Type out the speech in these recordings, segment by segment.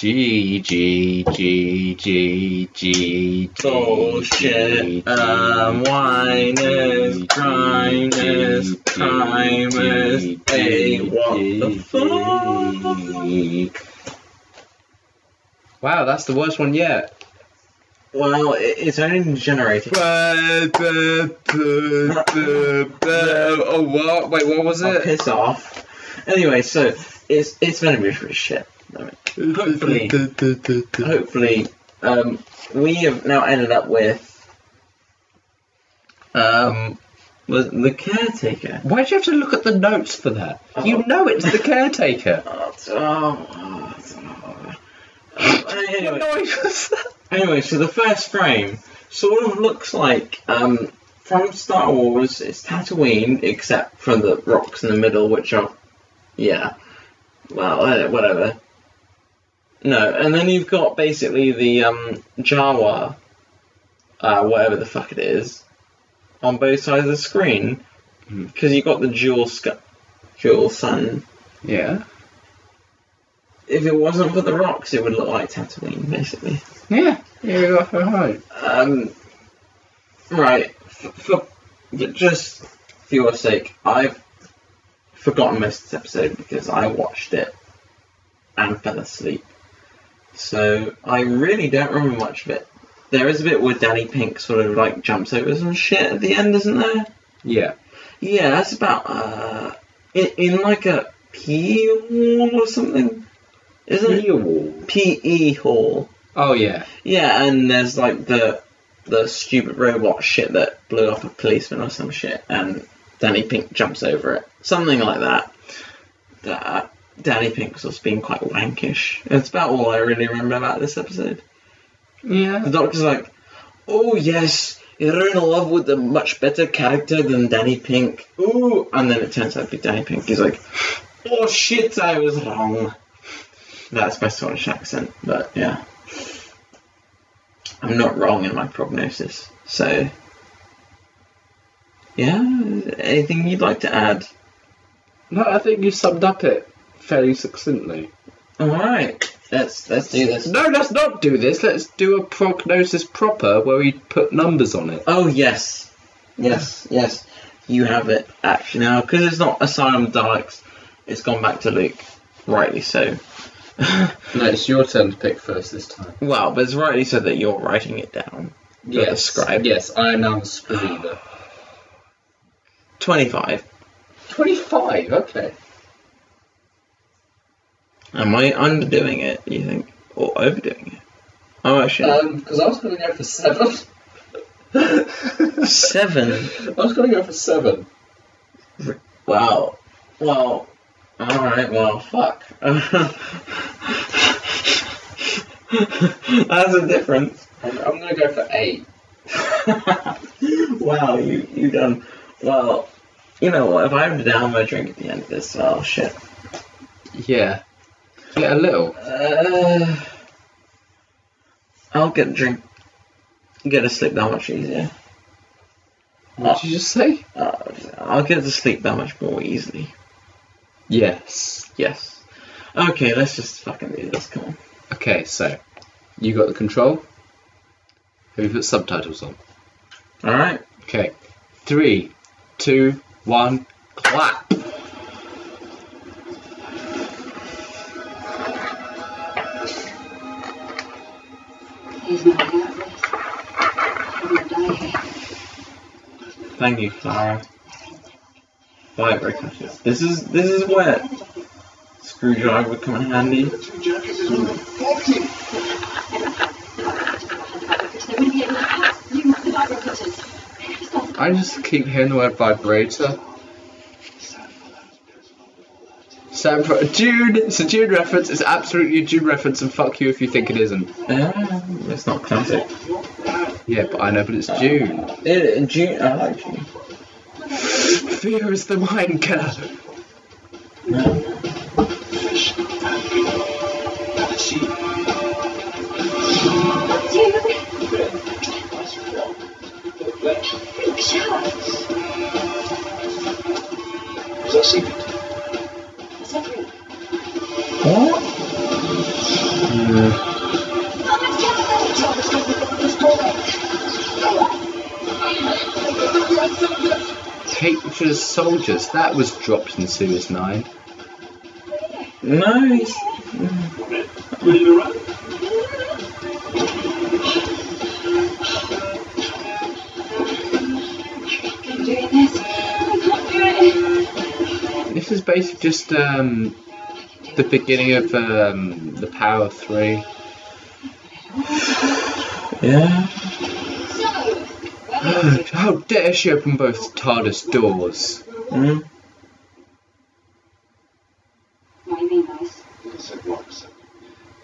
G G G G G Bullshit. Um, whiners, griners, timers. Hey, what the fuck? Wow, that's the worst one yet. Well, it's only generated. oh, what? Wait, what was I'll it? piss off. Anyway, so it's it's gonna be pretty shit. Hopefully, hopefully, um, we have now ended up with um, was the caretaker. Why'd you have to look at the notes for that? You know it's the caretaker. Oh, oh, oh, oh. Um, anyway, Annoying was that? Anyway, so the first frame sort of looks like um, from Star Wars, it's Tatooine, except for the rocks in the middle, which are, yeah, well, whatever. No, and then you've got basically the um, Jawa, uh, whatever the fuck it is, on both sides of the screen, Hmm. because you've got the dual sc- dual sun. Yeah. If it wasn't for the rocks, it would look like Tatooine, basically. Yeah. Yeah, right. Um, right. For, for just for your sake, I've forgotten most of this episode because I watched it and fell asleep. So I really don't remember much of it. There is a bit where Danny Pink sort of like jumps over some shit at the end, isn't there? Yeah. Yeah, that's about uh, in, in like a PE hall or something, isn't it? Wall. PE hall. Oh, yeah. Yeah, and there's like the the stupid robot shit that blew up a policeman or some shit, and Danny Pink jumps over it, something like that. That Danny Pink's being quite wankish. That's about all I really remember about this episode. Yeah. The doctor's like, "Oh yes, you're in love with a much better character than Danny Pink." Ooh, and then it turns out to be Danny Pink. He's like, "Oh shit, I was wrong." That's my Scottish accent, but yeah. I'm not wrong in my prognosis. So, yeah, anything you'd like to add? No, I think you summed up it fairly succinctly. All right, let's let's do this. No, let's not do this. Let's do a prognosis proper where we put numbers on it. Oh yes, yes, yes. You have it actually now because it's not Asylum of Daleks. It's gone back to Luke, rightly so. No, it's your turn to pick first this time. well, but it's rightly so that you're writing it down. the scribe. Yes, I am now the scribe. Twenty-five. 25, okay. Am I underdoing it? You think, or overdoing it? Oh, actually, Um, because I was going to go for 7. seven. I was going to go for 7. Wow. Well, alright, well, fuck. That's a difference. I'm, I'm going to go for 8. wow, you, you done. Well, you know what? If I have to down my drink at the end of this, oh shit. Yeah. Yeah, a little. Uh, I'll get a drink. Get to sleep that much easier. What did you just say? Uh, I'll get to sleep that much more easily. Yes. Yes. Okay, let's just fucking do this. Come on. Okay, so you got the control. Have you put subtitles on? Alright. Okay. Three, two, one, clap. Thank you, Clara. Vibrate catches. This is this is where screwdriver would come in handy. I just keep hearing the word vibrator. Sam, Dune. It's a Dune reference. It's absolutely a Dune reference, and fuck you if you think it isn't. Uh, it's not classic. Yeah, but I know, but it's Dune. It, Dune, I like Dune. Fear is the mind killer. You. Shower. Is that secret? Separate. What? Nature's soldiers. That was dropped in Series 9. No, he's. This. I can't do it. This is basically just um, the beginning of um, the Power of Three. Yeah. So, How dare she open both TARDIS doors? Mm. what do you mean, nice?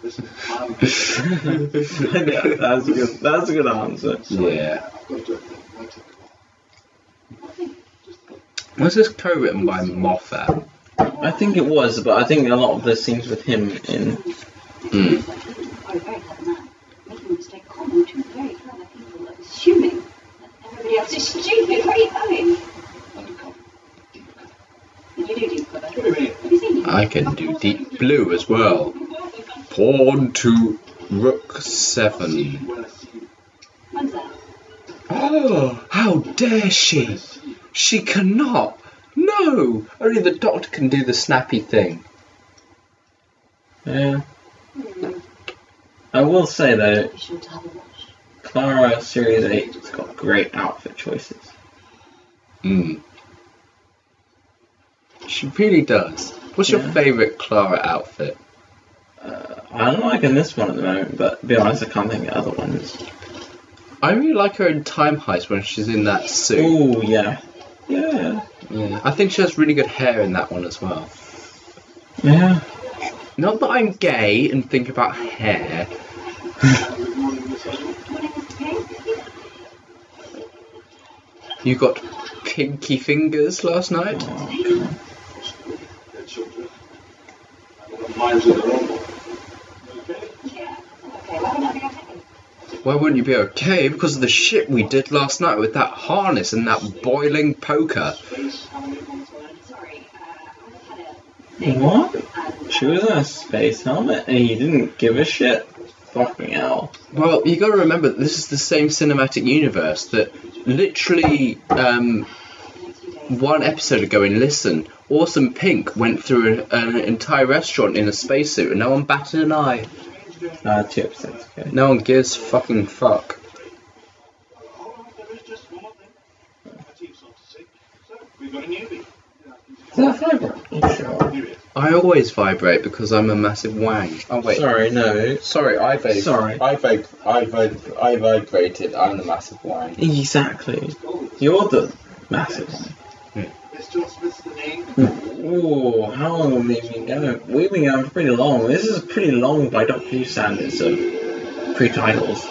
Listen, I'm yeah, that's a good. That's a good answer. Yeah. I've got to do it. It might take a while. Was this co-written by Moffat? I think it was, but I think a lot of the scenes with him in. That everybody else is stupid. Are you? I can do Deep Blue as well. Pawn to Rook 7. When I see you. When's that? Oh, how dare she! She cannot! No! Only the doctor can do the snappy thing. Yeah. Hmm. I will say though, Be sure have a watch. Clara Series 8 has got great outfit choices. Mm. She really does. What's your Yeah. favourite Clara outfit? Uh, I'm liking this one at the moment, but to be honest, I can't think of other ones. I really like her in Time Heist when she's in that suit. Oh yeah, yeah, Yeah. I think she has really good hair in that one as well. yeah. Not that I'm gay and think about hair. Good morning, Miss Edward. You got pinky fingers last night? Oh, Why wouldn't you be okay? Because of the shit we did last night with that harness and that boiling poker. Space, how many minutes Sorry, I had a thing. What? She was in a space helmet and he didn't give a shit. Fucking hell. Well, you got to remember that this is the same cinematic universe that literally um, next few days. one episode ago in Listen, Orson Pink went through an, an entire restaurant in a spacesuit and no one batted an eye. Uh, two episodes ago. No one gives fucking fuck. Hold on, there is just one more thing. My team's off sick. So, we've got a newbie. Is that fiber? Sure? Here he is. I always vibrate because I'm a massive wang. Oh wait. Sorry, no. Sorry, I vibrated. Sorry. I, vib- I, vib- I vibrated. I'm the massive wang. Exactly. You're the massive one. Miss John Smith's the name. Ooh, how long have we been going? We've been going pretty long. This is pretty long by Doctor Who standards of pre-titles.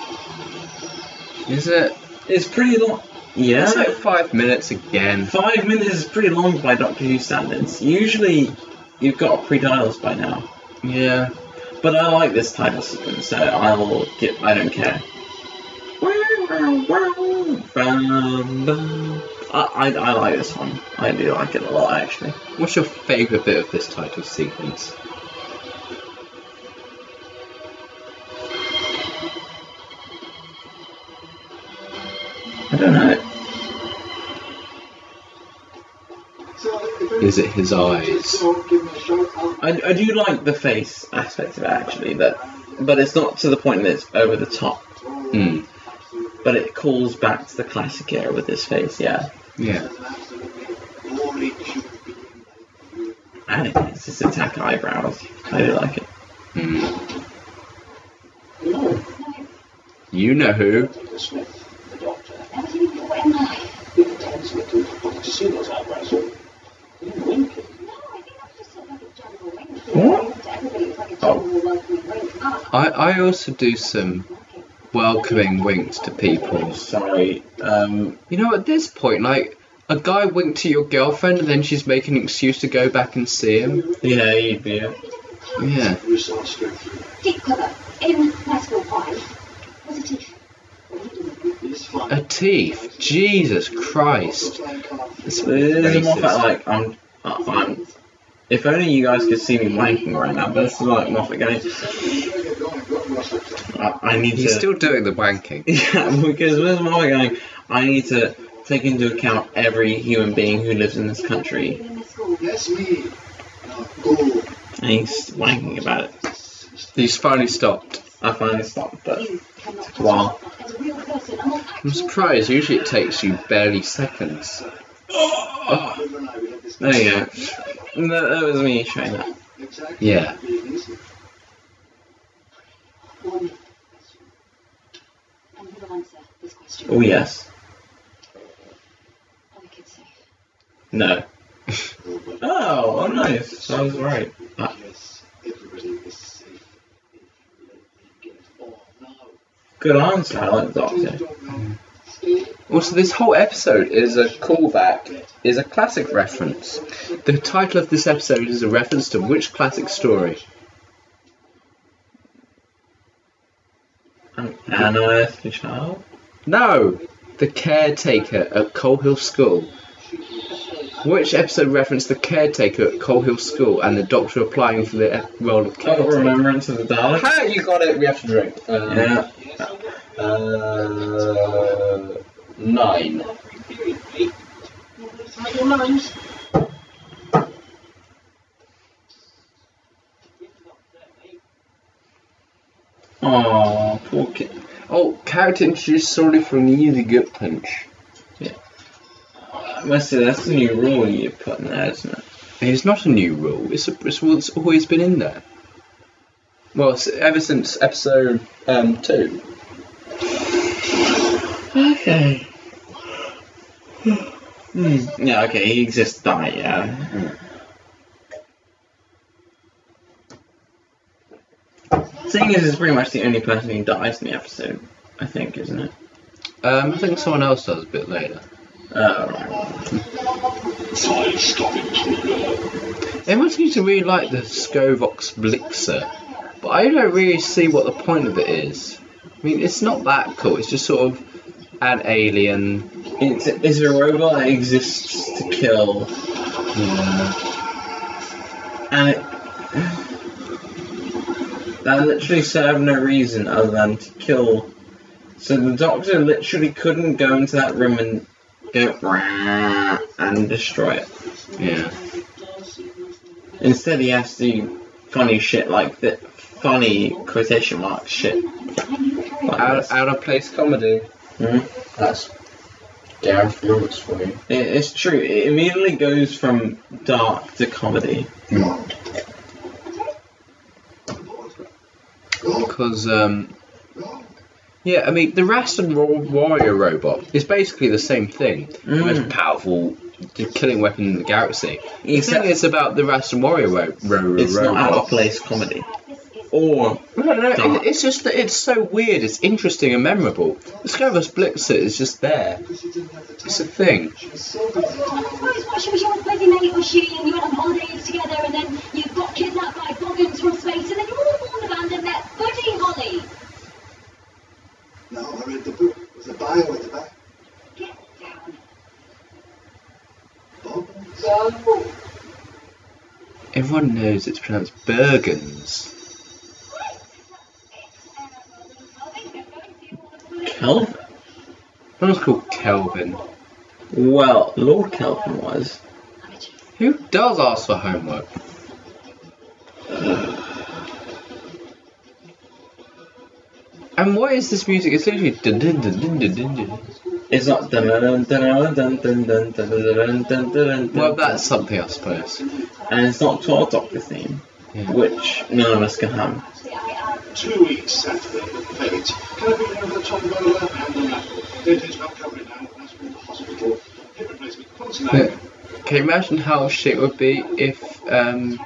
Is it? It's pretty long. Yeah. It's like five minutes again. Five minutes is pretty long by Doctor Who standards. Usually, you've got pre-titles by now. Yeah. But I like this title sequence, so I will get. I don't care. I, I, I like this one. I do like it a lot, actually. What's your favourite bit of this title sequence? I don't know. Is it his eyes? So, give me a shout. I'll I, I do like the face aspect of it, actually, that, but it's not to the point that it's over the top. Hmm. But it calls back to the classic era with this face, yeah. Yeah. It's an absolutely glory human being. And it's just attack eyebrows. I do like it. Hmm. You know who? Dr. Smith, the doctor. never seen it before in my life. He pretends not to, not to see those eyebrows. He didn't wink. No, I think that's just sort of like a general wink. What? To everybody, it's like a general welcoming wink. Ah, I, I also do some. Welcoming winks to people. Sorry. Um, You know, at this point, like, a guy winked to your girlfriend and then she's making an excuse to go back and see him. yeah, you'd be it. Yeah. We saw straight through. Deep cover in Nashville 5 a teeth. What are you doing? He's fine. A teeth. Jesus Christ. Try and come up. It's There's racist. Moffat like I'm. I'm. If only you guys could see me wanking right now, but this is like Moffat going, I, I need He's to. still doing the wanking. Yeah, because where's Moffat going? I need to take into account every human being who lives in this country. In the school. Yes, me. Now go. And he's wanking about it. He's finally stopped. I finally stopped, but Wow. as a real person, a more I'm surprised. Usually it takes you barely seconds. Oh, River and I, we had this there you go that, that was me trying to. Exactly. Yeah. Oh, yes. No. oh, oh, nice. Sounds right. Ah. Good answer. I like the doctor. Also, this whole episode is a callback, is a classic reference. The title of this episode is a reference to which classic story? An unearthly child. No! The Caretaker at Coal Hill School. Which episode referenced the caretaker at Coal Hill School and the doctor applying for the role of caretaker? Oh. Remembrance of the Daleks. Ha! You got it. We have to drink. Um, Yeah. Uh, nine. Oh, poor kid. Oh, character introduced solely from the Easy Gut Punch. Must say that's the new rule you put in there, isn't it? It's not a new rule. It's, a, it's what's always been in there. Well, ever since episode um, two. Okay. Hmm. Yeah, okay, he exists, die, yeah. Seeing as it's pretty much the only person who dies in the episode, I think, isn't it? Um, I think someone else does a bit later. Oh, right. Fine, stop it, Kruger. Everyone seems to really like the Skovox Blitzer, but I don't really see what the point of it is. I mean, it's not that cool. It's just sort of an alien. It's, it's a robot that exists to kill, Yeah. and it. That literally served no reason other than to kill. So the doctor literally couldn't go into that room and go "Rah," and destroy it. Yeah. Instead, he has to do funny shit like the funny quotation mark shit. Like Out, out of place comedy. Mhm. That's Darren Felix for you. It, it's true. It immediately goes from dark to comedy. Because, um, yeah, I mean, the Raston Wa- Warrior robot is basically the same thing. The Mm. most powerful killing weapon in the galaxy. The Except thing is about the Raston Warrior ro- ro- it's not out of place comedy. Or No, no, Dark. it, it's just that it's so weird, it's interesting and memorable. The Skovox Blitzer is just there. It's a thing. I suppose what she was your bloody mate was she, and you went on holidays together, and then you got kidnapped by boggins from space, and then you all formed a band and met Buddy Holly. No, I read the book with the bio at the back. Get down. Bob? Go. Everyone knows it's pronounced Bergens. Kelvin. No one's called Kelvin. Well, Lord Kelvin was. Who does ask for homework? And what is this music? It's literally dun dun dun dun dun dun dun. It's not dun dun dun dun dun dun dun dun dun dun dun Well, that's something, I suppose. And it's not 12 Doctor theme, Yeah. which none of us can hum. Two weeks Saturday, Fate. Can I bring you over the top of over and on apple? Dentist not covering now. That's from the hospital. Hip replacement. Constant Yeah. Can you imagine how shit would be if, um,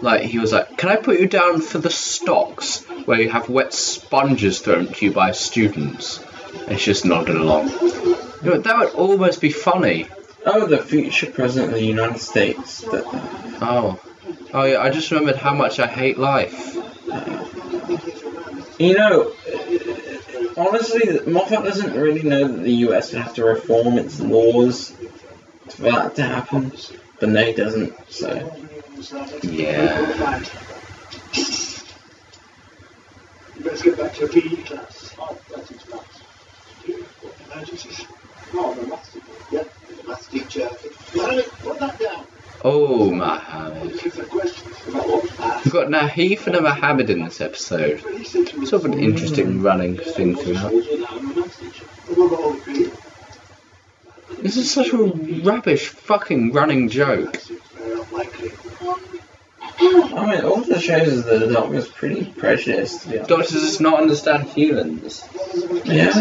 like, he was like, Can I put you down for the stocks where you have wet sponges thrown to you by students? And it's just nodding along. You know, that would almost be funny. Oh, the future president of the United States. That, Oh. Oh, yeah, I just remembered how much I hate life. you know, honestly, Moffat doesn't really know that the US would have to reform its laws for that to happen. But no, he doesn't. So Yeah. You best get back to your PE class. Oh, that's its class. Emergencies? Oh, the maths teacher. Yeah, the maths teacher. Mohammed, put that down. Oh, Mohammed. Looking for questions about what was asked. We've got Nahif and a Mohammed in this episode. Sort of an interesting running thing throughout. This is such a rubbish fucking running joke. I mean, all that shows is that the Doctor's pretty prejudiced. To be honest. Doctors just not understand humans. Yeah.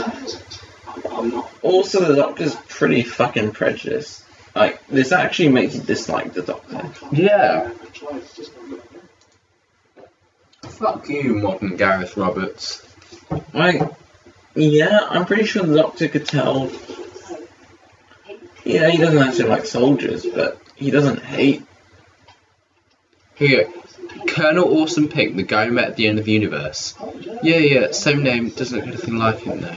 Also, the Doctor's pretty fucking prejudiced. Like, this actually makes you dislike the Doctor. Yeah. Try, it's just not good. Fuck you, modern Gareth Roberts. Like, yeah, I'm pretty sure the Doctor could tell. Yeah, he doesn't actually like soldiers, but he doesn't hate. Here, Colonel Orson Pink, the guy we met at the end of the universe. Yeah, yeah, same name, doesn't look anything like him though.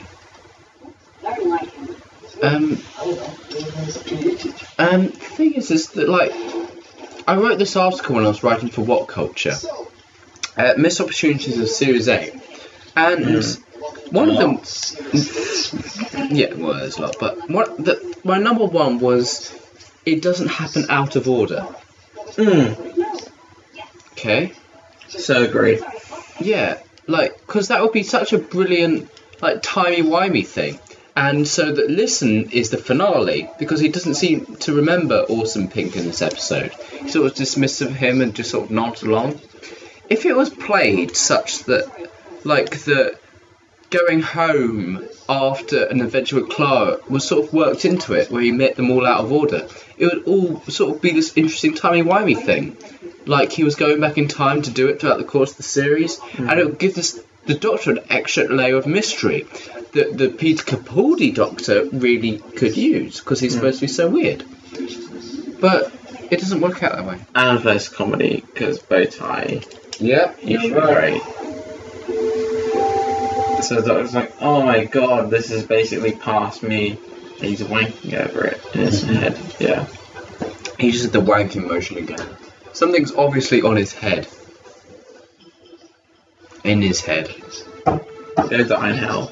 Um, um, the thing is, is that like, I wrote this article when I was writing for WhatCulture, uh, Missed Opportunities of Series 8, and one of them, yeah, well, there's a lot, but one, the, my number one was, it doesn't happen out of order. Mm, Okay. so agree. Yeah, like, because that would be such a brilliant, like, timey-wimey thing. And so that Listen is the finale, because he doesn't seem to remember Orson Pink in this episode. He sort of dismissive of him and just sort of nods along. If it was played such that, like, the going home after an adventure with Clara was sort of worked into it, where he met them all out of order, it would all sort of be this interesting timey-wimey thing like he was going back in time to do it throughout the course of the series, hmm. and it would give this the Doctor an extra layer of mystery that the Peter Capaldi Doctor really could use because he's hmm. supposed to be so weird. But it doesn't work out that way. And verse comedy, because bow tie, Yep, he's great. So the Doctor's like, oh my god, this is basically past me. And he's wanking over it in his head. Yeah. He just did the wanking motion again. Something's obviously on his head. In his head. Go die in hell.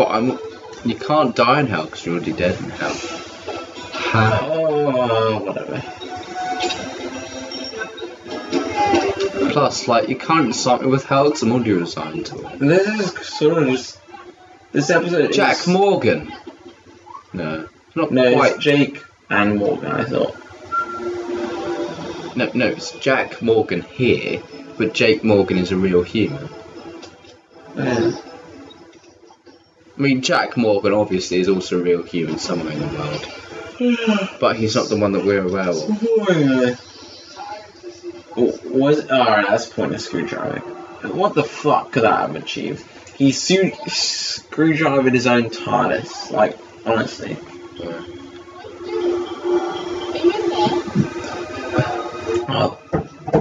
But I'm. You can't die in hell because you're already dead in hell. Oh, whatever. Plus, like, you can't assign with hell because I'm already resigned to it. This is sort of just. This episode Jack is, Morgan. No, not No, quite. it's Jake and Morgan, I thought. No, no, it's Jack Morgan here, but Jake Morgan is a real human. Yeah. I mean, Jack Morgan obviously is also a real human somewhere in the world, but he's not the one that we're aware of. Oh, was alright? That's pointless screwdriver. What the fuck could that have achieved? He su- screwdrivered his own TARDIS. Like honestly, oh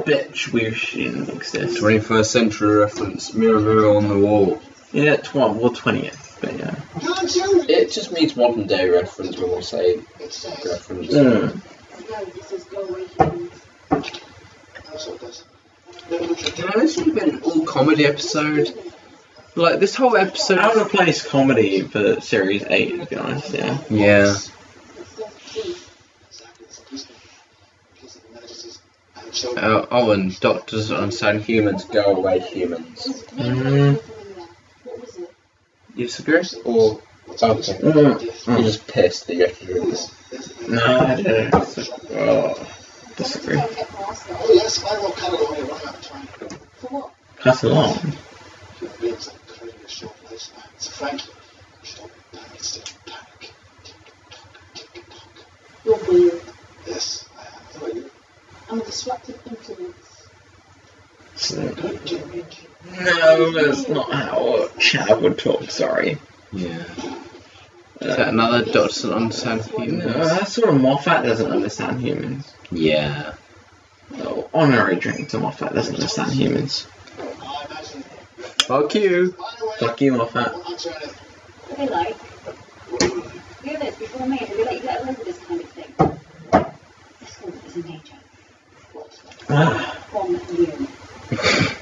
bitch, we shouldn't exist. 21st century reference, mirror, mirror on the wall. Yeah, twelve or twentieth, but yeah. It just means modern day reference when we say reference. No, this is go away humans. Also does. Can this have been an all comedy episode? Like, this whole episode. Out of replace comedy for series eight, to be honest. Yeah. Yeah. Uh, oh, and doctors understand humans, go away humans. Mm. What was it? You disagree? Or. Okay. Mm. You're just pissed that you have to do this. No, I don't. Oh, disagree. Oh yes, I will cut it away right out of time. For what? Cut along. Human beings have very short lifespans. Frankly, stop panic instead of panic. Tick-tock, tick-tock. You're weird. Yes, I am. Who are you? I'm a disruptive influence. Don't do it. No, that's not how Chad would talk. Sorry. Yeah. Is that another doctor doesn't understand humans? No, that's sort of Moffat doesn't understand humans. Yeah. No, honorary drink to Moffat doesn't understand humans. I. Fuck you. By Fuck you, Moffat. I'll answer anything. What they like. Hear this before me, and we let you get away with this kind of thing. This one is a major. Ah, from you. you wouldn't be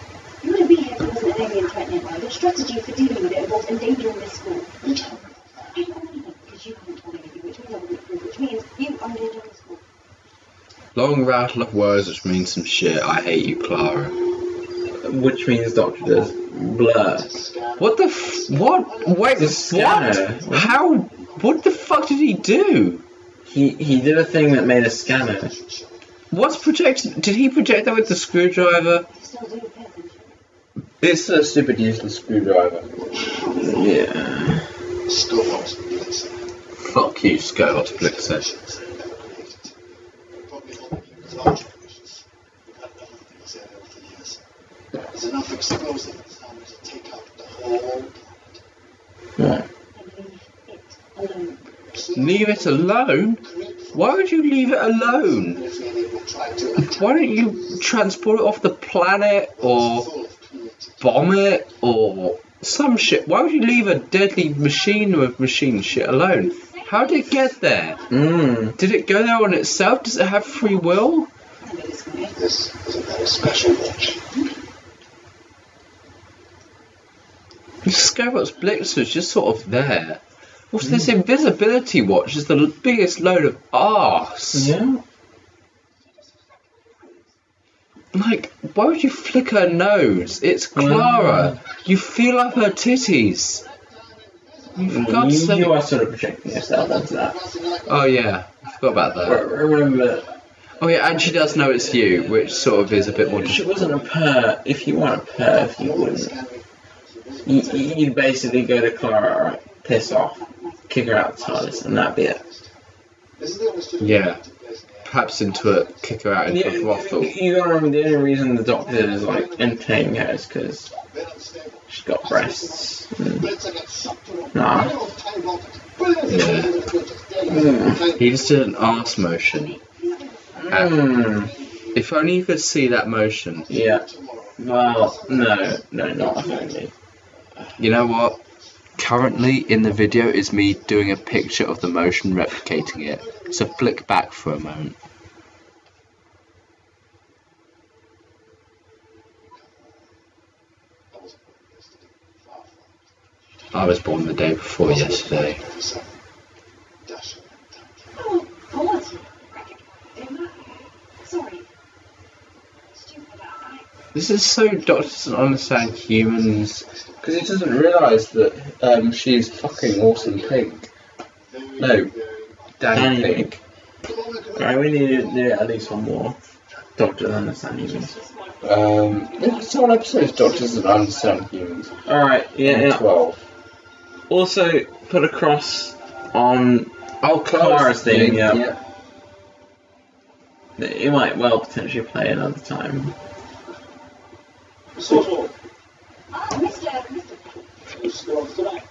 here if it wasn't an alien threat nearby. Your strategy for dealing with it involves endangering this school. You tell me. I don't know anything because you haven't told me anything, which means I wouldn't approve, which means you only enjoy the school. Long rattle of words which means some shit. I hate you, Clara. which means Doctor does blur. What the f- what? Wait, The scanner. what? How? What the fuck did he do? He he did a thing that made a scanner. What's projected? Did he project that with the screwdriver? You still do pay attention. It's a stupid useless screwdriver. Yeah. Schoolhouse Blitzer. Fuck you, Skovox Blitzer. Probably all the large missions. We've had nothing in this area over the years. There's enough explosive in to take out the whole planet. What? Leave it alone. Leave it alone? Why would you leave it alone? If any will try to attack, Why don't you transport it off the planet or full of creative bomb it or some shit? Why would you leave a deadly machine with machine shit alone? How did it get there? Mmm. Did it go there on itself? Does it have free will? This is. A very special watch. Skovox Blitzer is just sort of there. Also, this hmm. invisibility watch is the biggest load of arse. Yeah. Like, why would you flick her nose? It's Clara. You feel up her titties. You mm, for God's You, sake. you are sort of projecting yourself onto that. Oh yeah, I forgot about that. Re- Remember, Oh yeah, and she does know it's you, which sort of is a bit more. she wasn't a perv. If you weren't a perv, you wouldn't. You, you- you'd basically go to Clara, right, piss off, kick her out the TARDIS, and that'd be it. This is the only student Yeah. Who plays there. Perhaps into a kick her out into a brothel. You gotta remember the only reason the Doctor is like entertaining her is because she's got breasts. Mm. Blitzer gets sucked to a Nah. minimum of tiny voltage. Brilliant. Yeah. Mm. He just did an arse motion. Mm. If only you could see that motion. Yeah. Well, no, no, not only. You know what? Currently in the video is me doing a picture of the motion replicating it. So flick back for a moment. I was born the day before yesterday. Oh, God. Sorry. Stupid about that. This is so Doctor doesn't understand humans because he doesn't realise that um, she's fucking awesome pink. No, Danny Danny Pink. Alright, we need to do at least one more. Doctor understand humans. Um, this whole episode is Doctor doesn't understand humans. Alright, yeah, yeah. Twelve. Also, put a cross on. Oh, Clara's thing, yeah. yeah. It might well potentially play another time. Sort of. Ah, Mr. Mr.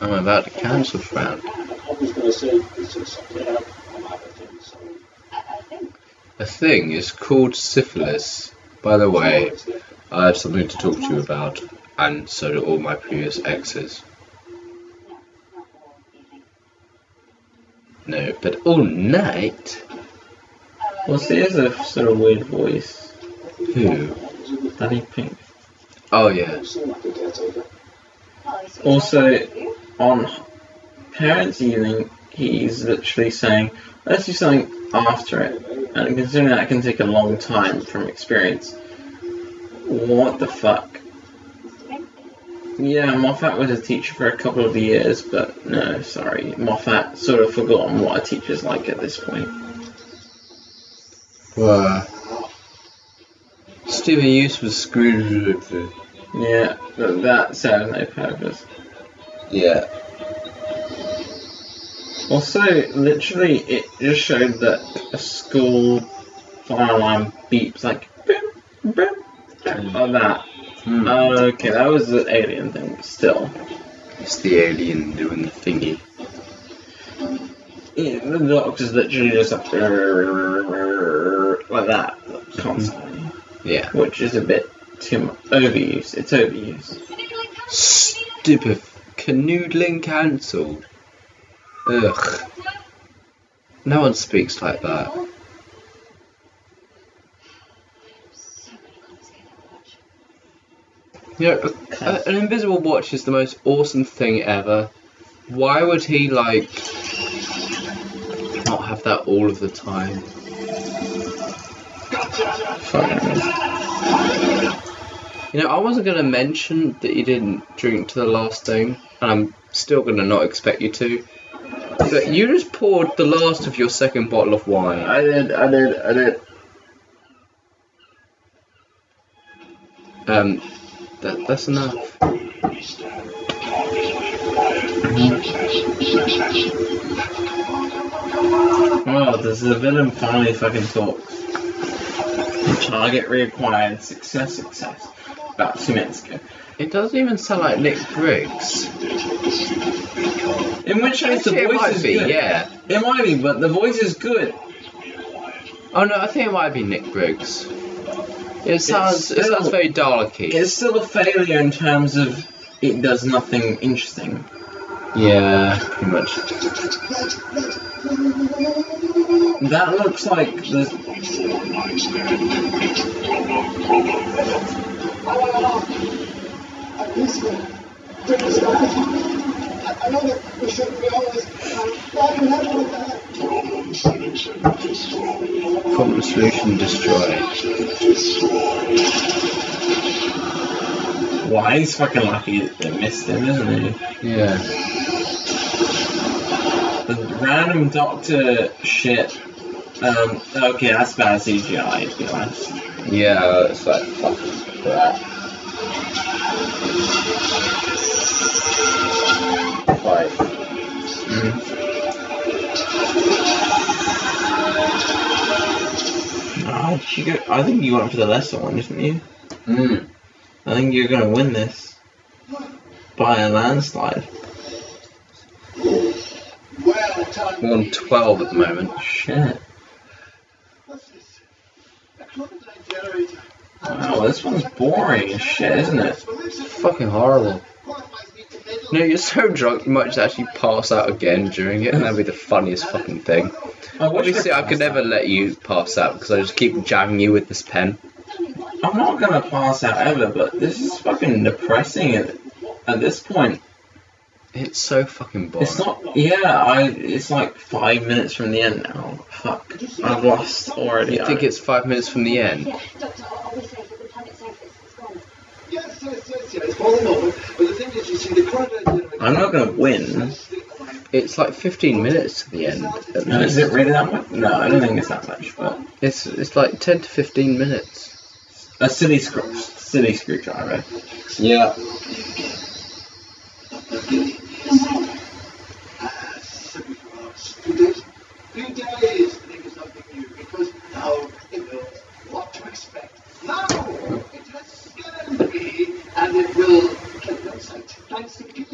I'm about to cancel Fran. I was going to say, this is something out. I'm having things, so. I, I think. A thing is called syphilis. By the way, I have something to talk to you about, and so do all my previous exes. No, not all evening. No, but all night. Well, see, has a sort of weird voice. Who? Danny Pink. Oh yeah. You seem like a caretaker. He's sweet. Also- You? On Parents' Evening, he's literally saying, let's do something after it. And considering that can take a long time from experience, what the fuck? Yeah, Moffat was a teacher for a couple of years, but no, sorry. Moffat sort of forgotten what a teacher's like at this point. Well, Stephen Hughes was screwed. Yeah, but that serves no purpose. Yeah. Also, literally, it just showed that a school fire alarm beeps like boom, boom, boom, mm. like that. Hmm. Okay, that was the alien thing, but still. It's the alien doing the thingy. Yeah, the doctor's literally just like, like that, constantly. Mm-hmm. Yeah. Which is a bit too much. Overuse. It's overuse. Stupid canoodling cancelled. Ugh. No one speaks like that. So many complicated watch. You know, a- an invisible watch is the most awesome thing ever. Why would he like not have that all of the time? You know, I wasn't gonna mention that you didn't drink to the last thing, and I'm still gonna not expect you to. But you just poured the last of your second bottle of wine. I did, I did, I did. Um, that, that's enough. Oh, does the villain finally fucking talk? Target reacquired. Success, success. About two minutes ago. It doesn't even sound like Nick Briggs. In which case, the Actually, it voice might is be, good. yeah. It might be, but the voice is good. Oh no, I think it might be Nick Briggs. It sounds it sounds very Dalek-y. It's still a failure in terms of it does nothing interesting. Yeah, pretty much. That looks like the At least pretty started. I I know that we shouldn't be always. You have all of that? Solution destroyed. why he's fucking lucky it missed him, isn't he? Yeah. The random doctor shit. Um, okay, that's bad CGI, to be honest. Yeah, it's like fucking crap. Like, Oh, you go, I think you went for the lesser one, didn't you? mm, I think you're gonna win this by a landslide. Well, time. we're on 12 at the moment. Shit. What's this? A crocodile generator. Wow, this one's boring as shit, isn't it? Fucking horrible. No, you're so drunk you might just actually pass out again during it, and that'd be the funniest fucking thing. I wish Obviously, I could never let you pass out because I just keep jamming you with this pen. I'm not gonna pass out ever, but this is fucking depressing at, at this point. It's so fucking boring. It's not. Yeah, I. It's like five minutes from the end now. Fuck, I've lost already. You think it's five minutes from the end? Yeah, Doctor, are are we safe? Are the planet safe? It's, it's gone. Yes, yes, yes, yes. For the moment. But the thing is, you see, the crocodile. I'm not gonna win. It's like 15 minutes to the end. at No, is it really that much? No, I don't think it's that much. But It's it's like 10 to 15 minutes. a silly screw, city screwdriver. Yeah.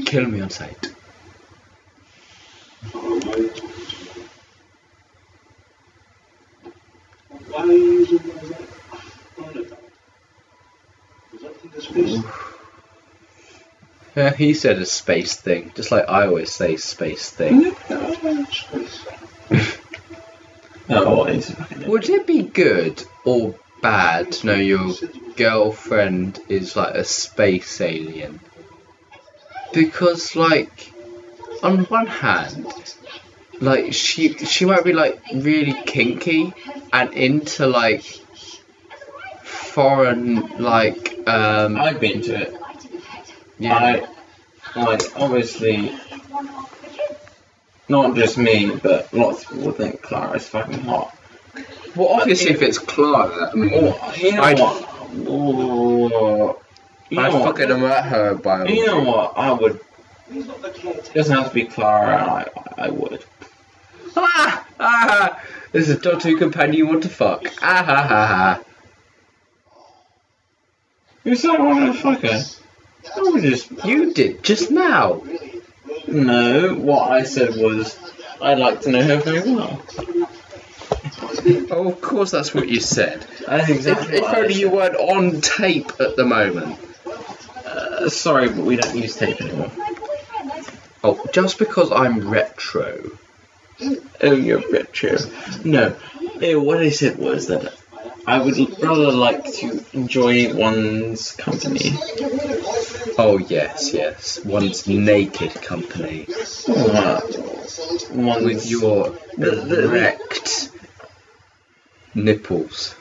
Kill me on sight. Thanks to you. Alright. Why is that in the space? Yeah, he said a space thing, just like I always say space thing. Oh, what is fucking. Would it be good or bad to know your girlfriend is like a space alien? Because like, on one hand, like she she might be like really kinky and into like foreign like um I've been to it. Yeah I, like, obviously, not just me, but lots of people think Clara is fucking hot. well obviously if it's Clara I mean, Oh, you know I'd- what? Oh, you I'd what? fucking hurt her by You know what? I would. He's not the caretaker. It doesn't have to be Clara. I, I would. Ah, ah, this is Doctor Who companion you want to fuck. Ah, ha, ha, ha. You said I wanted to fuck her. Would just. You did just now. No, what I said was, I'd like to know her very well. Oh, of course that's what you said. That's If, exactly if what I only you weren't on tape at the moment. Uh, sorry, but we don't use tape anymore. Oh, just because I'm retro Oh, you're richer. No. What I said was that I would rather like to enjoy one's company. Oh yes, yes. One's naked company Uh, one's with your The- the- erect nipples.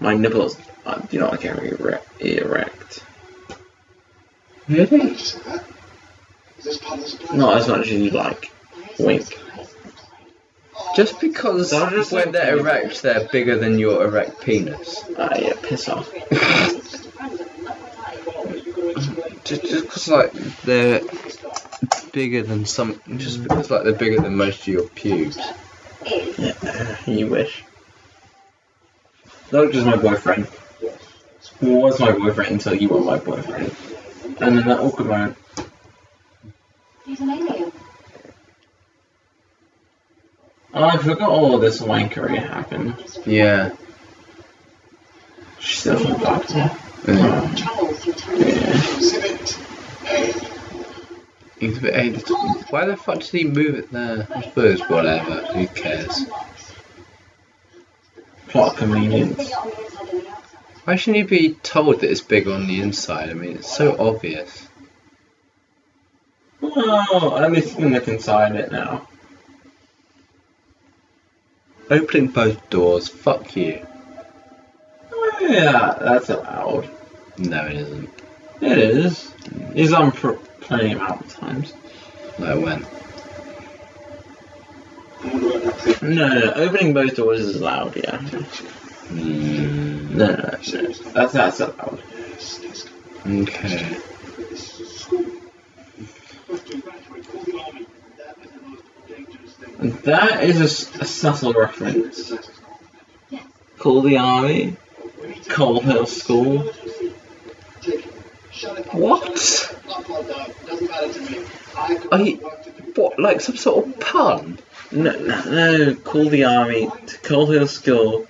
my nipples uh, do not get erect. erect. Really? Is this part of the surprise? Not as much as you like. Wink. Just because They're just when like- they're erect, they're bigger than your erect penis. Ah, yeah, piss off. Just because like they're bigger than some, just because like they're bigger than most of your pubes. Yeah, you wish. Luke is my boyfriend. Who was my boyfriend until you were my boyfriend. And then that awkward moment, He's an alien. Oh, I forgot all of this wankery happened. Yeah. She still forgot. yeah. Travel. Yeah. Exhibit A. Exhibit A. Why the fuck did he move it there? I suppose whatever. Who cares? Plot convenience. Bigger on the inside than the outside. Why shouldn't you be told that it's big on the inside? I mean, it's so obvious. Oh, at least you can look inside it now. Opening both doors. Fuck you. Oh, yeah, that's allowed. No, it isn't. It is. It's on pr- plenty amount of times. No, when? No, no, no, opening both doors is allowed, yeah. Mm, No, no, no. That's, that's allowed. Okay. That is a a, subtle reference. Call the army. Coal Hill School. Take it. Shut it up. What? Up or down, doesn't matter to me. I got Are you- work to do. What, like some sort of pun? No, no, no. Call the army to Coal Hill School.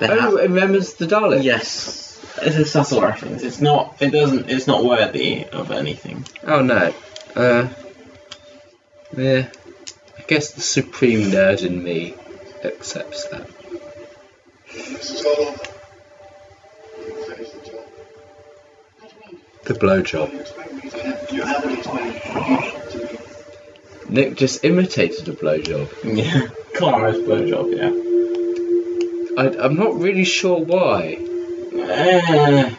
They Oh, it remembers the Daleks? yes, it's a subtle reference. It's not. It doesn't. It's not worthy of anything. Oh no. Uh. Yeah. I guess the supreme nerd in me accepts that. This is all over. You finish the job. What do you mean? The blowjob. You expect me to have, you haven't explained to me. Nick just imitated a blowjob. Yeah, Clara's blowjob. Yeah. I, I'm not really sure why. Eh,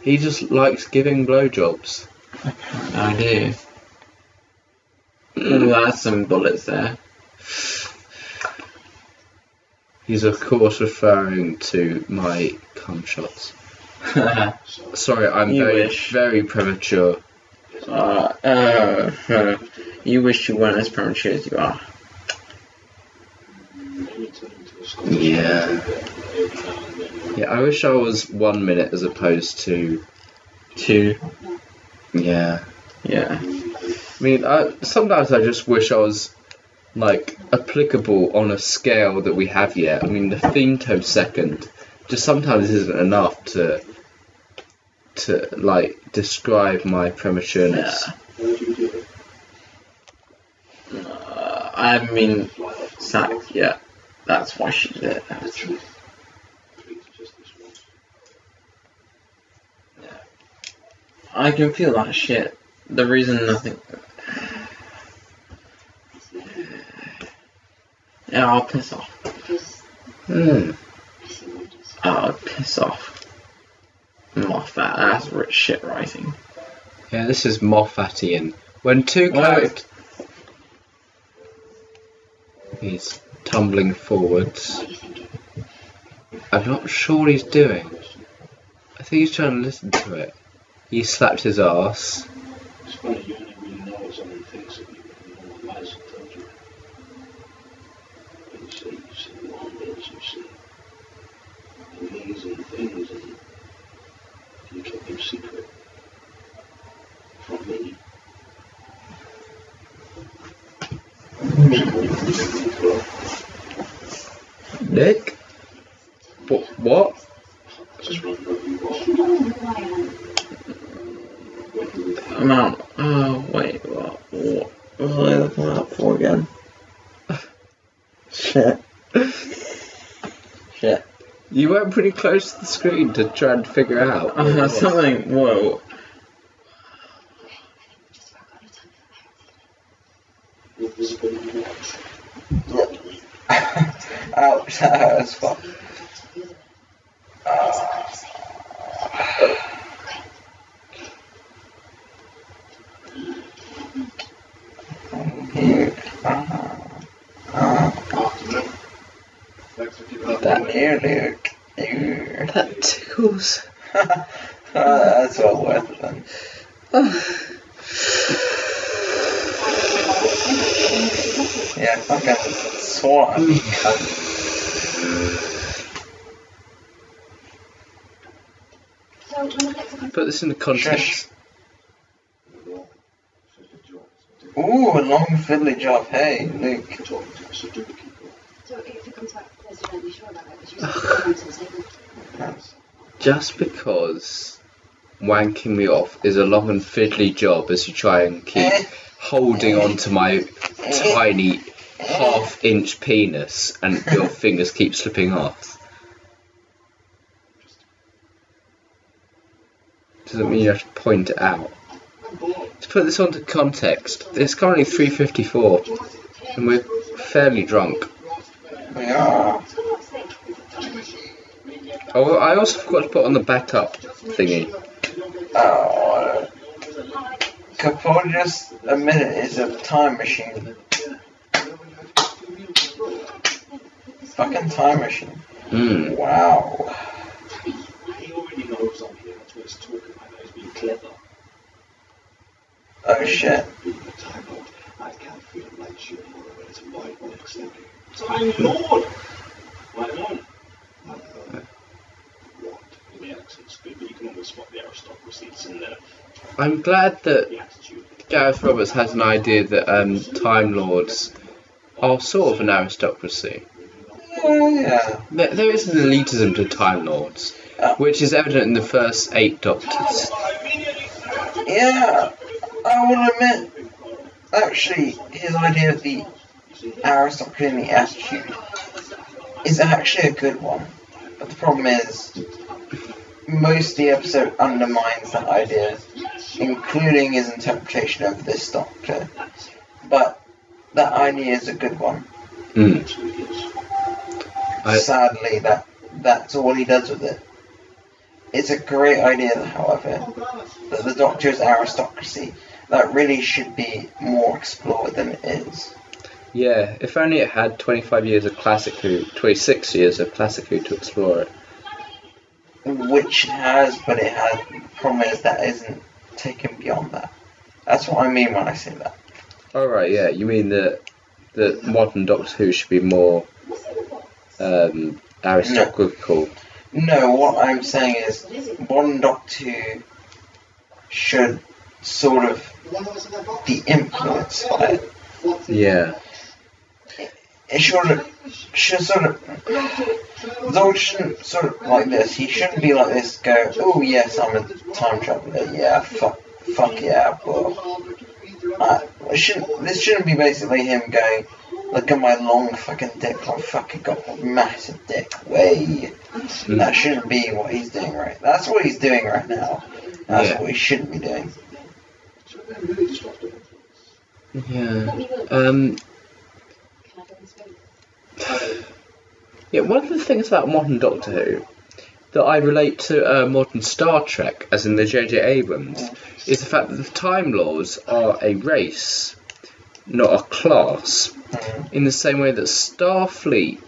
He just likes giving blowjobs. I do. Ooh, that's some bullets there. He's of course referring to my cum shots. Sorry, I'm You very, wish. very premature. uh, uh, uh, you wish you weren't as premature as you are. Yeah. Yeah, I wish I was one minute as opposed to. Two. Yeah. Yeah. Mean, I, sometimes I just wish I was like applicable on a scale that we have yet. I mean, the femtosecond just sometimes isn't enough to to like describe my prematureness. Uh, I mean, sack. Yeah, that's why she did it. I can feel that shit. The reason nothing. Yeah, I'll piss off. Hmm. I see wonders. I'll piss off. Moffat, that's rich shit writing. Yeah, this is Moffatian. When two characters. He's tumbling forwards. What are you thinking? I'm not sure what he's doing. I think he's trying to listen to it. He slapped his ass. It's funny, you only really know what somebody thinks of you when no one hasn't told you. You see, you see wonders, you see amazing things, and you kept them secret from me. Nick? What? What? Just wonder who you are. You know who I am. When what? were there. Amount. Oh, wait, what? What? what, what four again. Shit. Shit. You went pretty close to the screen to try and figure out. Uh, something. Whoa. Your visibility watch. Ouch, that hurts fuck. Afternoon. Thanks for keeping up. That ear, Luke. Ew. That tickles. That's well worth it then. Yeah, fucking swat mm. At this in the next one Put this into context. Ooh, a long fiddly job. Hey, Luke. Talking to Mr. Dookie. So, if it comes back Thursday, are you sure about that? Because you said the statement. Just because wanking me off is a long and fiddly job as you try and keep eh. holding on to my tiny inch penis and your fingers keep slipping off. Doesn't mean you have to point it out. To put this onto context, it's currently 3.54 and we're fairly drunk. We are. Oh, I also forgot to put on the backup thingy. Oh. Could probably just admit it is a time machine. Fucking time machine. Mm. Wow. He already knows I'm here. That's what he's talking about. He's being clever. Oh shit. Being a Time Lord, I can't feel like shooting more when it's my next thing. Time Lord! Right on. What? The accent's good, but you can always spot the aristocracy. It's in the, I'm glad that. Gareth Roberts has an idea that um, Time Lords are sort of an aristocracy. Yeah. There, there is an elitism to Time Lords, which is evident in the first eight Doctors. Yeah. I will admit, actually, his idea of the aristocracy attitude is actually a good one. But the problem is, most of the episode undermines that idea, including his interpretation of this Doctor. But that idea is a good one. Mm. I- Sadly, that that's all he does with it. It's a great idea, however, that the Doctor's aristocracy that really should be more explored than it is. Yeah, if only it had 25 years of Classic Who, 26 years of Classic Who to explore it. Which it has, but it has. The problem is that isn't taken beyond that. That's what I mean when I say that. Alright, yeah, you mean that that modern Doctor Who should be more um, aristocratical. No, what I'm saying is, one Doctor should sort of be influenced by it. Yeah. It should, should sort of. The Doctor shouldn't sort of like this. He shouldn't be like this. Go, oh yes, I'm a time traveler. Yeah, fuck, fuck yeah, bro. Uh, it shouldn't, this shouldn't be basically him going, look at my long fucking dick, I fucking got a massive dick, way. That shouldn't be what he's doing right. That's what he's doing right now. That's Yeah. what he shouldn't be doing. Yeah. Um, yeah, one of the things about modern Doctor Who that I relate to uh, modern Star Trek, as in the J.J. Abrams, is the fact that the Time Lords are a race, not a class. In the same way that Starfleet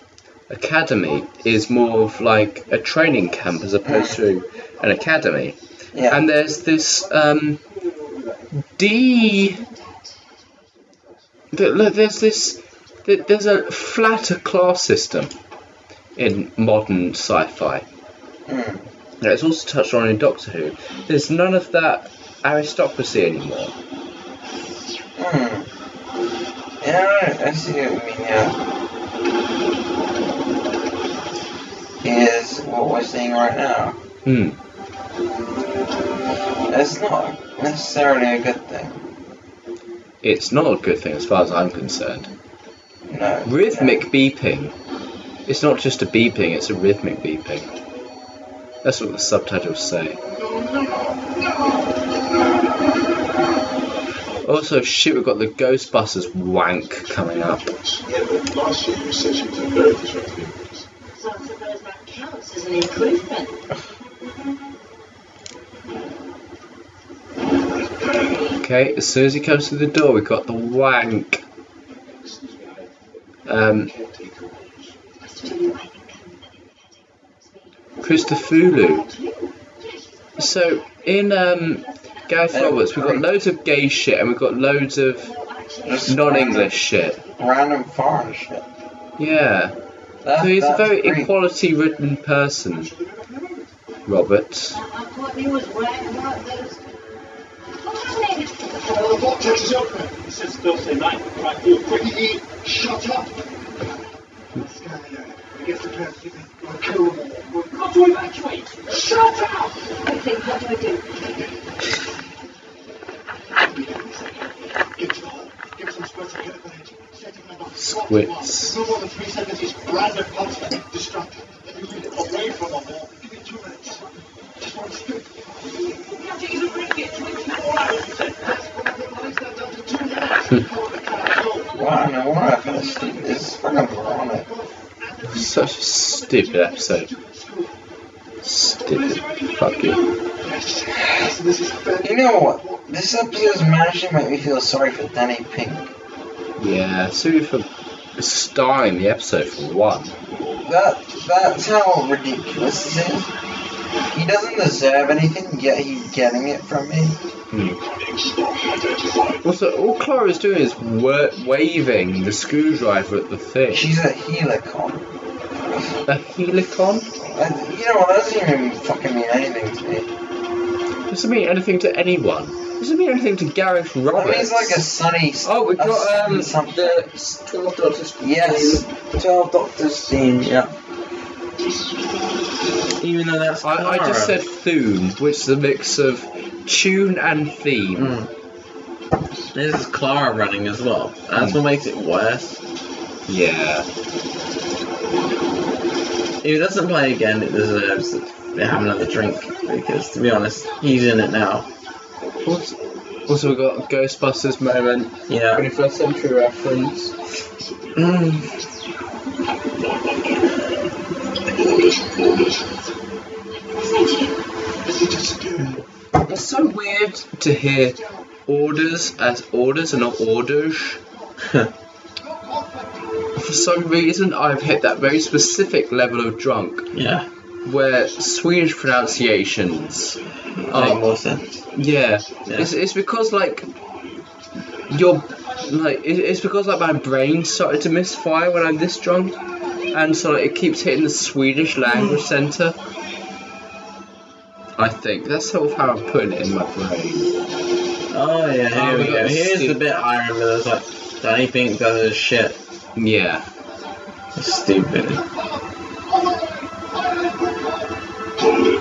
Academy is more of like a training camp as opposed to an academy. Yeah. And there's this um, D. look, There's this. There's a flatter class system in modern sci-fi. Mm. It's also touched on in Doctor Who. There's none of that aristocracy anymore. Hmm. Yeah, I see what you mean, yeah. Here's what we're seeing right now. Hmm. It's not necessarily a good thing. It's not a good thing as far as I'm concerned. No. Rhythmic beeping. It's not just a beeping, it's a rhythmic beeping. That's what the subtitles say. Also, shit, we've got the Ghostbusters wank coming up. Yeah, but last year you said she was a very disruptive. So I suppose that counts as an improvement. Okay, as soon as he comes through the door, we've got the wank. Um, Christofulu. So, in um, Gareth Roberts, we've got loads of gay shit and we've got loads of non-English shit. Random foreign shit. Yeah. That, So he's a very great. equality-ridden person, Roberts. I thought he was wearing one of those. What's happening? What takes us open? He says Thursday night. Right, quick. Shut up. I guess the plans to We'll kill them all. We've got to evacuate. Shut up! Quickly, what do I do? Get to the hole. Give some squirts of chemical edge. Is is moronic. Such a stupid episode. Stupid. Fuck you. Is. You know what? This episode episode's managed to make me feel sorry for Danny Pink. Yeah, sorry for starring the episode for one. That that's how ridiculous this is. He doesn't deserve anything, yet he's getting it from me. Hmm. Also, all Clara's doing is wa- waving the screwdriver at the thing. She's a helicon. A helicon? And you know what? That doesn't even fucking mean anything to me. Doesn't mean anything to anyone. Doesn't mean anything to Gareth That Roberts. means like a sunny. Oh, we've got um, something. the 12 Doctors. Yes, Twelve Doctors theme. Yeah. Even though that's I, I just said thune, which is a mix of tune and theme. Mm. This is Clara running as well. That's what makes it worse. Yeah. If he doesn't play again, it deserves to have another drink because, to be honest, he's in it now. Also, also we've got a Ghostbusters moment, Yeah. 21st century reference. Mm. It's so weird to hear orders as orders and not orders. For some reason, I've hit that very specific level of drunk yeah. Where Swedish pronunciations Make are more sense. Yeah, Yeah. It's, it's because like your like it's because like my brain started to misfire when I'm this drunk, and so like, it keeps hitting the Swedish language center. I think that's sort of how I'm putting it in my brain. Oh yeah, here Oh, we go. Here's Steve. the bit I remember. Like Danny Pink does his shit. Yeah. It's stupid.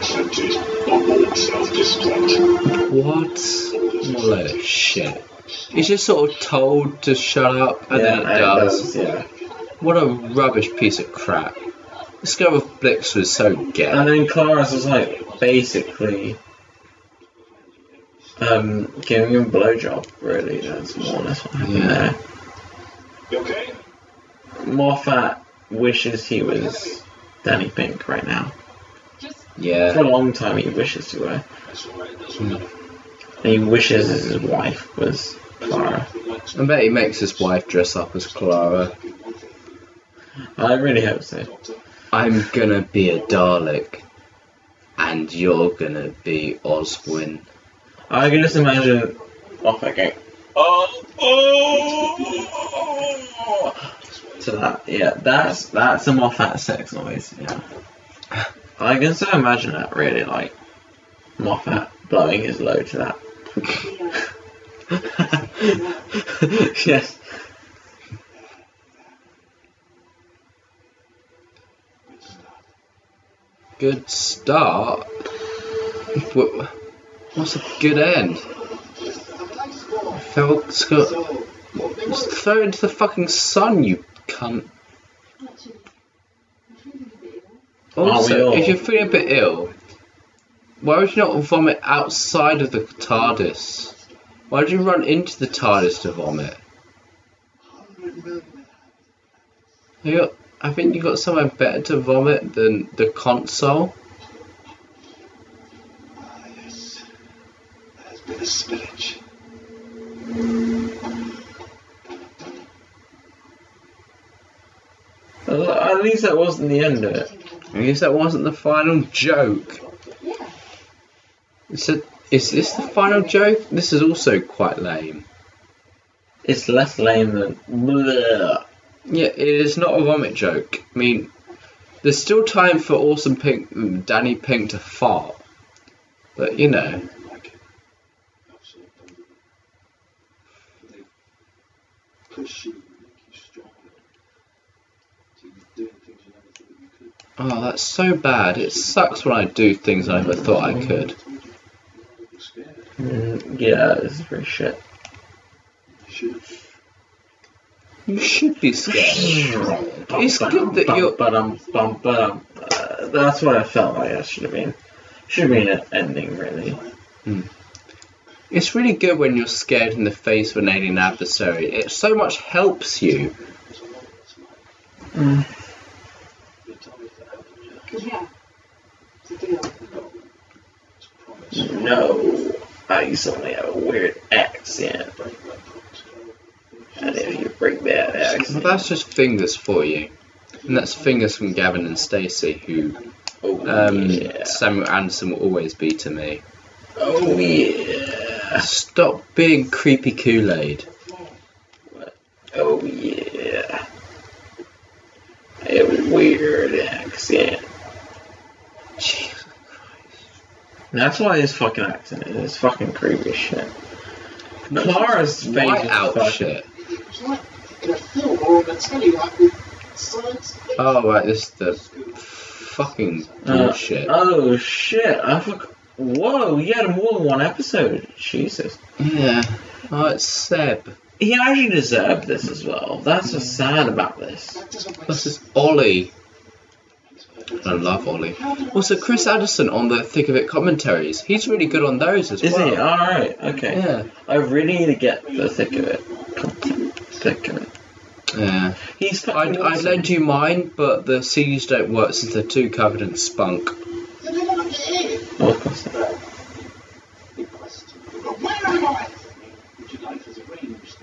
Code accepted. Abort self-destruct. What? What a shit. It's just sort of told to shut up, and then it and does. Yeah. What a rubbish piece of crap. This guy with Blix was so gay. And then Clara's was like basically um giving him a blowjob, really. That's more or less what happened Yeah. You okay? Moffat wishes he was Danny Pink right now. For a long time he wishes he were. That's all right. That's Hmm. And he wishes his wife was Clara. I bet he makes his wife dress up as Clara. I really hope so. I'm gonna be a Dalek, and you're gonna be Oswin. I can just imagine Moffat going, oh, oh, to that. Yeah, that's that's a Moffat sex noise. Yeah, I can so imagine that really, like Moffat hmm. blowing his load to that. yes. Good start. What- What's a good end? Nice Scott. So, what they Just throw it into the fucking sun, you cunt. Actually, I'm feeling a bit ill. Are we Also, if you're feeling a bit ill, why would you not vomit outside of the TARDIS? Why did you run into the TARDIS to vomit? You got, I think you got somewhere better to vomit than the console. Ah, yes. There has been a spillage. At least that wasn't the end of it. I guess that wasn't the final joke. Yeah. It's a, is this the final joke? This is also quite lame. It's less lame than. Bleh. Yeah, it is not a vomit joke. I mean, there's still time for Orson Pink, mm, Danny Pink to fart. But you know, Like it. Absolute thunderbolt. They push you and make you stronger. To doing things you never thought you could. Oh, that's so bad. It sucks when I do things I never thought I could. I told you, you're not scared. Mm, yeah, this is pretty shit. You should have. You should be scared. It's good that you're- Bum, bum, bum. Uh, that's what I felt like I should have been. Should have been an ending, really. It's really good when you're scared in the face of an alien adversary. It so much helps you. There's a lot of what's like. Mm. You tell me if that happened, yeah? Yeah. It's a deal. No. It's a promise. No, I suddenly have a weird accent. Break that promise, Carol. And if you break that Well, accent, that's just fingers for you. And that's fingers from Gavin and Stacey, who oh um, yeah, Samuel Anderson will always be to me. oh yeah, Stop being creepy Kool Aid. oh yeah. I have a weird accent. Jesus. That's why his fucking accent is. It's fucking creepy as shit. Clara's face is out fucking- shit. It was like in a film or on a telly, like with science fiction. Oh, right, this is the fucking Uh, oh shit! I fuck. Whoa, he had more than one episode. Jesus. Yeah. Oh, it's Seb. He actually deserved this as well. That's what's sad about this. That doesn't This is. Ollie. I love Ollie. Also, Chris Addison on the Thick of It commentaries. He's really good on those as Is well. he? Alright, okay. Yeah. I really need to get the thick of it. Thick of it. Yeah. He's I'd, I'd lend you mine, but the CDs don't work since they're too covered in spunk. You never look at it. Oh, of course not. Big question. But where am I? Would you like the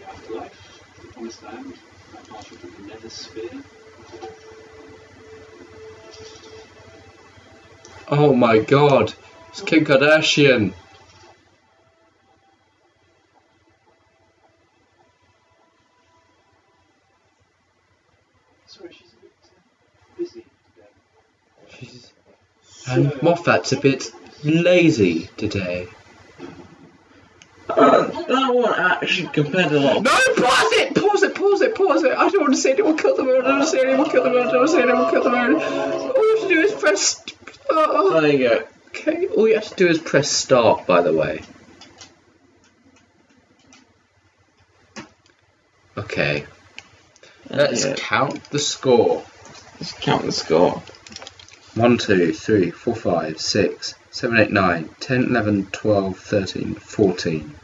afterlife, the Oh my god. It's Kim Kardashian. Sorry, she's a bit uh, busy today. She's, and Moffat's a bit lazy today. Uh, that one actually compared to a lot of No, pause it! Pause it, pause it, pause it! I don't want to say anyone kill the moon, I don't want to say anyone kill the moon, I don't want to say anyone kill the moon. All you have to do is press. Oh, There you go. okay, all you have to do is press start, by the way. Okay, let's Yeah. count the score. Let's count the score. 1, 2, 3, 4, 5, 6, 7, 8, 9, 10, 11, 12, 13, 14.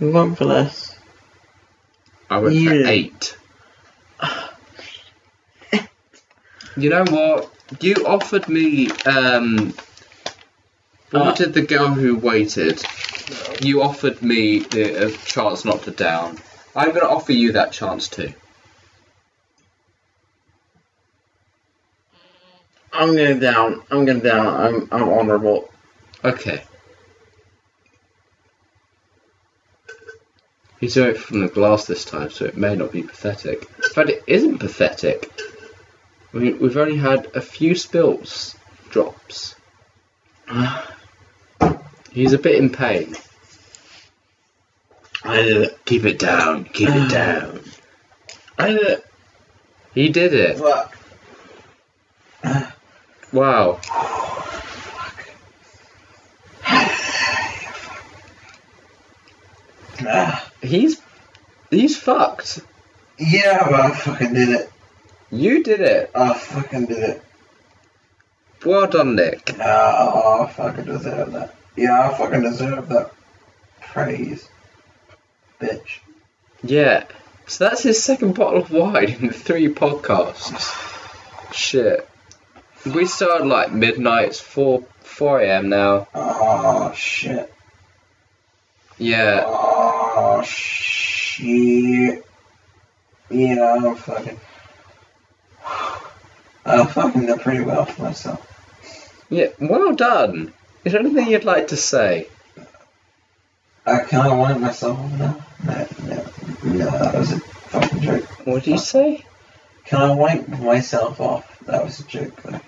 We went for less. I went Yeah. for 8. you know what? You offered me, um, Uh. did the girl who waited, you offered me the a chance not to down. I'm going to offer you that chance too. I'm going down. I'm going down. I'm I'm honourable. Okay. He's doing it from the glass this time, so it may not be pathetic. But it isn't pathetic. I mean, we've only had a few spills, drops. He's a bit in pain. I. Keep it down, keep it down. I did it. He did it. Fuck. Wow. He's he's fucked. yeah, but I fucking did it. You did it. I fucking did it. Well done, Nick. Oh, I fucking deserve that. Yeah, I fucking deserve that praise. Bitch. Yeah. So that's his second bottle of wine in three podcasts. Shit. We started like midnight. It's four four a.m. now. Oh, shit. Yeah. Oh, shit. Yeah, I'm fucking. I fucking did pretty well for myself. Yeah. Well done. Is there anything you'd like to say? I kind of wanted myself off now. No, no, no, that was a fucking joke. What did you say? Can I wipe myself off? That was a joke. Though.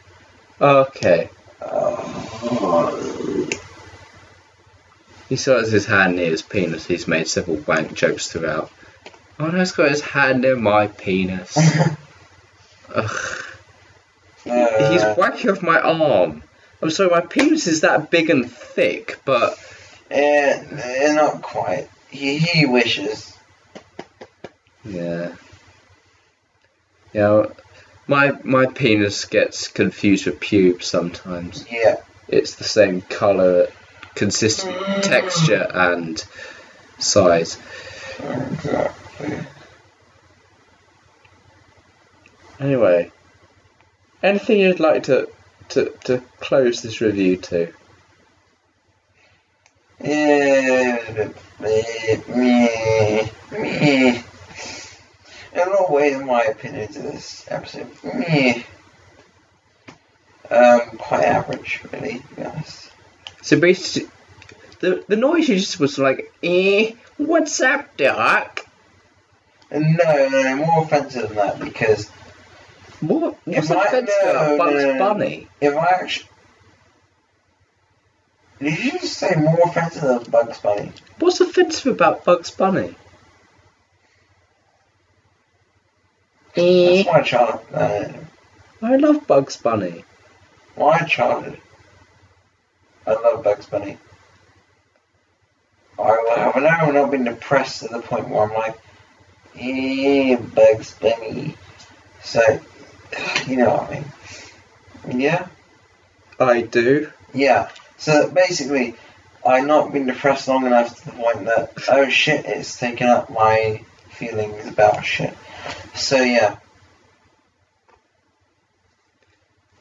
Okay. Oh, He still has his hand near his penis. He's made several wank jokes throughout. Oh no, he's got his hand near my penis. Ugh. He's uh, whacking off my arm. I'm sorry, my penis is that big and thick, but eh, eh, not quite. He, he wishes. yeah, yeah. My my penis gets confused with pubes sometimes. Yeah. It's the same color, consistent texture, and size. Exactly. Anyway, anything you'd like to to to close this review to? Yeah, me, me, me. In a lot ways, my opinion, to this episode, me. Um, quite average, really, to be honest. So basically, the the noise you just was like, eh, what's up, Doc? No, no, no, more offensive than that because What? What's If I- offensive no, about Bugs no, no. Bunny? if I actually. Did you just say more offensive than Bugs Bunny? What's offensive about Bugs Bunny? Eh, That's my child. Uh, I love Bugs Bunny. my childhood. I love Bugs Bunny. I have never not been depressed to the point where I'm like, eh, Bugs Bunny. So, you know what I mean. Yeah? I do. Yeah. So basically, I've not been depressed long enough to the point that, oh shit, it's taken up my feelings about shit. So yeah.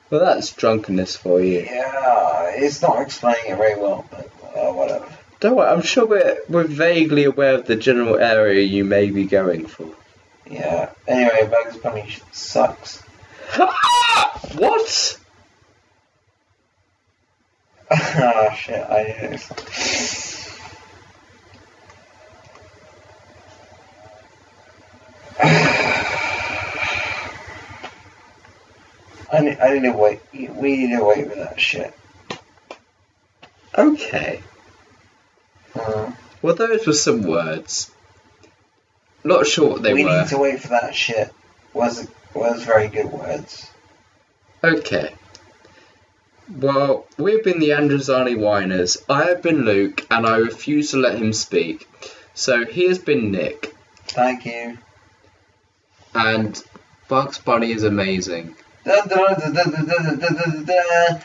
Well, that's drunkenness for you. Yeah, it's not explaining it very well, but uh, whatever. Don't worry, I'm sure we're, we're vaguely aware of the general area you may be going for. Yeah. Anyway, Bugs Bunny sh- sucks. what? oh shit, I knew. I need, I need to wait. We need to wait with that shit. Okay. Mm. Well, those were some words. Not sure what they we were. We need to wait for that shit. Was was very good words. Okay. Well, we've been the Androzani Whiners. I have been Luke, and I refuse to let him speak. So he has been Nick. Thank you. And Bugs Bunny is amazing. Dun, dun, dun,